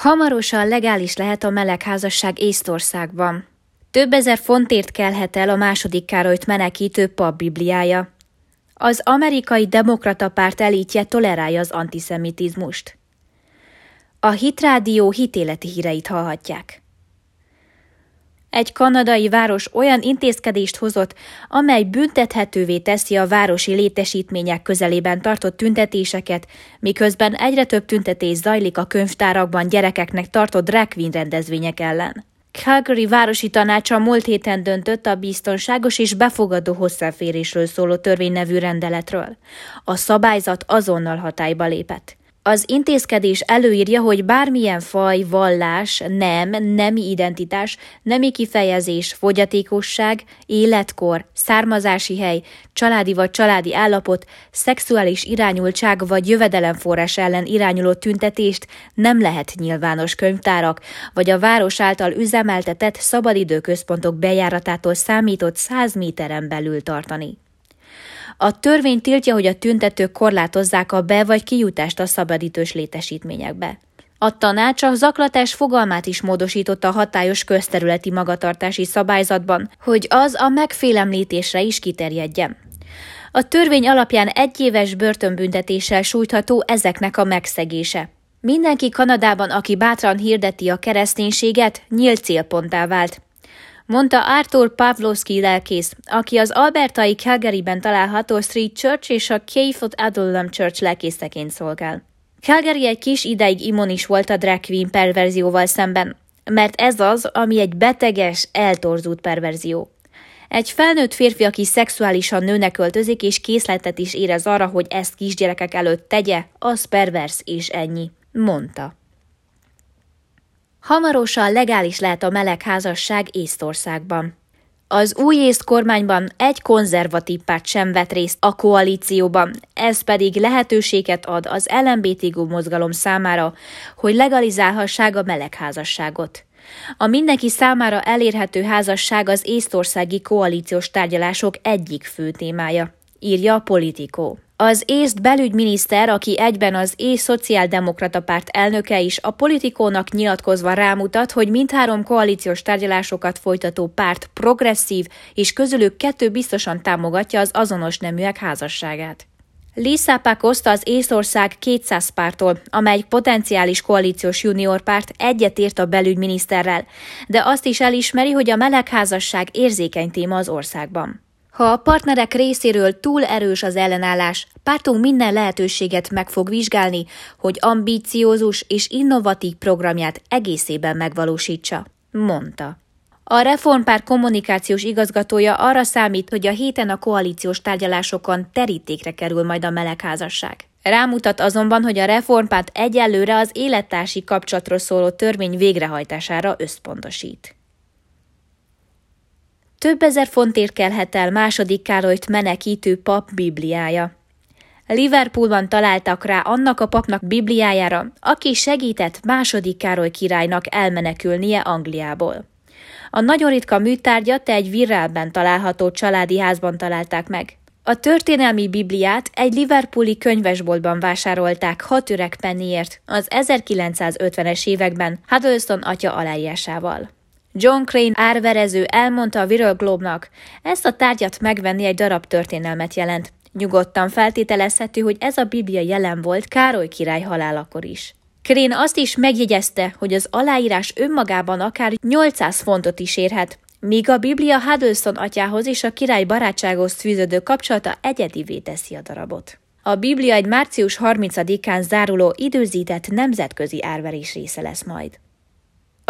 Hamarosan legális lehet a melegházasság Észtországban. Több ezer fontért kelhet el a második Károlyt menekítő pap bibliája. Az amerikai demokrata párt elítje tolerálja az antiszemitizmust. A Hitrádió hitéleti híreit hallhatják. Egy kanadai város olyan intézkedést hozott, amely büntethetővé teszi a városi létesítmények közelében tartott tüntetéseket, miközben egyre több tüntetés zajlik a könyvtárakban gyerekeknek tartott drag rendezvények ellen. Calgary városi tanácsa múlt héten döntött a biztonságos és befogadó hozzáférésről szóló törvénynevű rendeletről. A szabályzat azonnal hatályba lépett. Az intézkedés előírja, hogy bármilyen faj, vallás, nem, nemi identitás, nemi kifejezés, fogyatékosság, életkor, származási hely, családi vagy családi állapot, szexuális irányultság vagy jövedelemforrás ellen irányuló tüntetést nem lehet nyilvános könyvtárak, vagy a város által üzemeltetett szabadidőközpontok bejáratától számított 100 méteren belül tartani. A törvény tiltja, hogy a tüntetők korlátozzák a be- vagy kijutást a szabadítős létesítményekbe. A tanács a zaklatás fogalmát is módosította a hatályos közterületi magatartási szabályzatban, hogy az a megfélemlítésre is kiterjedjen. A törvény alapján egyéves börtönbüntetéssel sújtható ezeknek a megszegése. Mindenki Kanadában, aki bátran hirdeti a kereszténységet, nyílt célponttá vált mondta Arthur Pavlovski lelkész, aki az albertai Calgaryben található Street Church és a Kayfoot Adullam Church lelkészteként szolgál. Calgary egy kis ideig immunis volt a drag queen perverzióval szemben, mert ez az, ami egy beteges, eltorzult perverzió. Egy felnőtt férfi, aki szexuálisan nőnek öltözik és készletet is érez arra, hogy ezt kisgyerekek előtt tegye, az pervers és ennyi, mondta. Hamarosan legális lehet a melegházasság Észtországban. Az új észt kormányban egy konzervatív párt sem vett részt a koalícióban, ez pedig lehetőséget ad az LMBTQ mozgalom számára, hogy legalizálhassák a melegházasságot. A mindenki számára elérhető házasság az észtországi koalíciós tárgyalások egyik fő témája, írja a Politico. Az észt belügyminiszter, aki egyben az ész szociáldemokrata párt elnöke is, a politikónak nyilatkozva rámutat, hogy mindhárom koalíciós tárgyalásokat folytató párt progresszív, és közülük kettő biztosan támogatja az azonos neműek házasságát. Lisa Pakosta az Észország 200 pártól, amely potenciális koalíciós juniorpárt egyetért a belügyminiszterrel, de azt is elismeri, hogy a melegházasság érzékeny téma az országban. Ha a partnerek részéről túl erős az ellenállás, pártunk minden lehetőséget meg fog vizsgálni, hogy ambíciózus és innovatív programját egészében megvalósítsa, mondta. A Reformpárt kommunikációs igazgatója arra számít, hogy a héten a koalíciós tárgyalásokon terítékre kerül majd a melegházasság. Rámutat azonban, hogy a Reformpárt egyelőre az élettársi kapcsolatról szóló törvény végrehajtására összpontosít. Több ezer fontért kelhet el második Károlyt menekítő pap bibliája. Liverpoolban találtak rá annak a papnak bibliájára, aki segített második Károly királynak elmenekülnie Angliából. A nagyon ritka műtárgyat egy virrelben található családi házban találták meg. A történelmi Bibliát egy Liverpooli könyvesboltban vásárolták hat öreg penniért az 1950-es években Huddleston atya aláírásával. John Crane árverező elmondta a Viral Globe-nak, ezt a tárgyat megvenni egy darab történelmet jelent. Nyugodtan feltételezhető, hogy ez a Biblia jelen volt Károly király halálakor is. Crane azt is megjegyezte, hogy az aláírás önmagában akár 800 fontot is érhet, míg a Biblia Huddleston atyához és a király barátsághoz fűződő kapcsolata egyedivé teszi a darabot. A Biblia egy március 30-án záruló időzített nemzetközi árverés része lesz majd.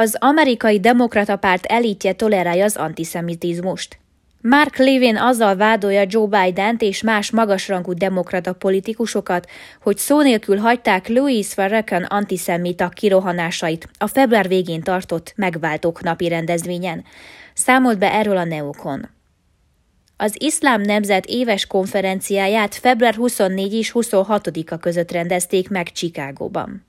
Az amerikai demokrata párt elítje tolerálja az antiszemitizmust. Mark Levin azzal vádolja Joe biden és más magasrangú demokrata politikusokat, hogy szó nélkül hagyták Louis Farrakhan antiszemita kirohanásait a február végén tartott megváltók napi rendezvényen. Számolt be erről a Neokon. Az Iszlám Nemzet éves konferenciáját február 24 és 26-a között rendezték meg Csikágóban.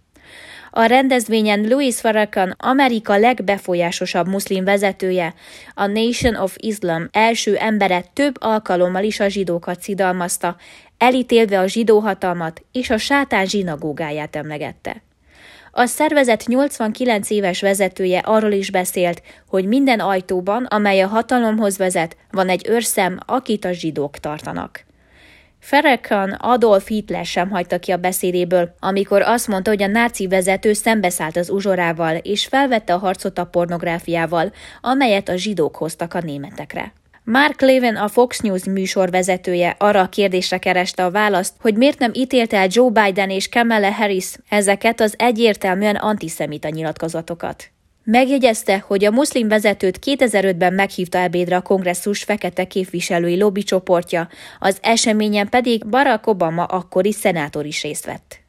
A rendezvényen Louis Farrakhan, Amerika legbefolyásosabb muszlim vezetője, a Nation of Islam első embere több alkalommal is a zsidókat szidalmazta, elítélve a zsidó hatalmat és a sátán zsinagógáját emlegette. A szervezet 89 éves vezetője arról is beszélt, hogy minden ajtóban, amely a hatalomhoz vezet, van egy őrszem, akit a zsidók tartanak. Ferrekan Adolf Hitler sem hagyta ki a beszédéből, amikor azt mondta, hogy a náci vezető szembeszállt az uzsorával, és felvette a harcot a pornográfiával, amelyet a zsidók hoztak a németekre. Mark Levin, a Fox News műsorvezetője arra a kérdésre kereste a választ, hogy miért nem ítélte el Joe Biden és Kamala Harris ezeket az egyértelműen antiszemita nyilatkozatokat. Megjegyezte, hogy a muszlim vezetőt 2005-ben meghívta ebédre a kongresszus fekete képviselői lobbycsoportja, az eseményen pedig Barack Obama akkori szenátor is részt vett.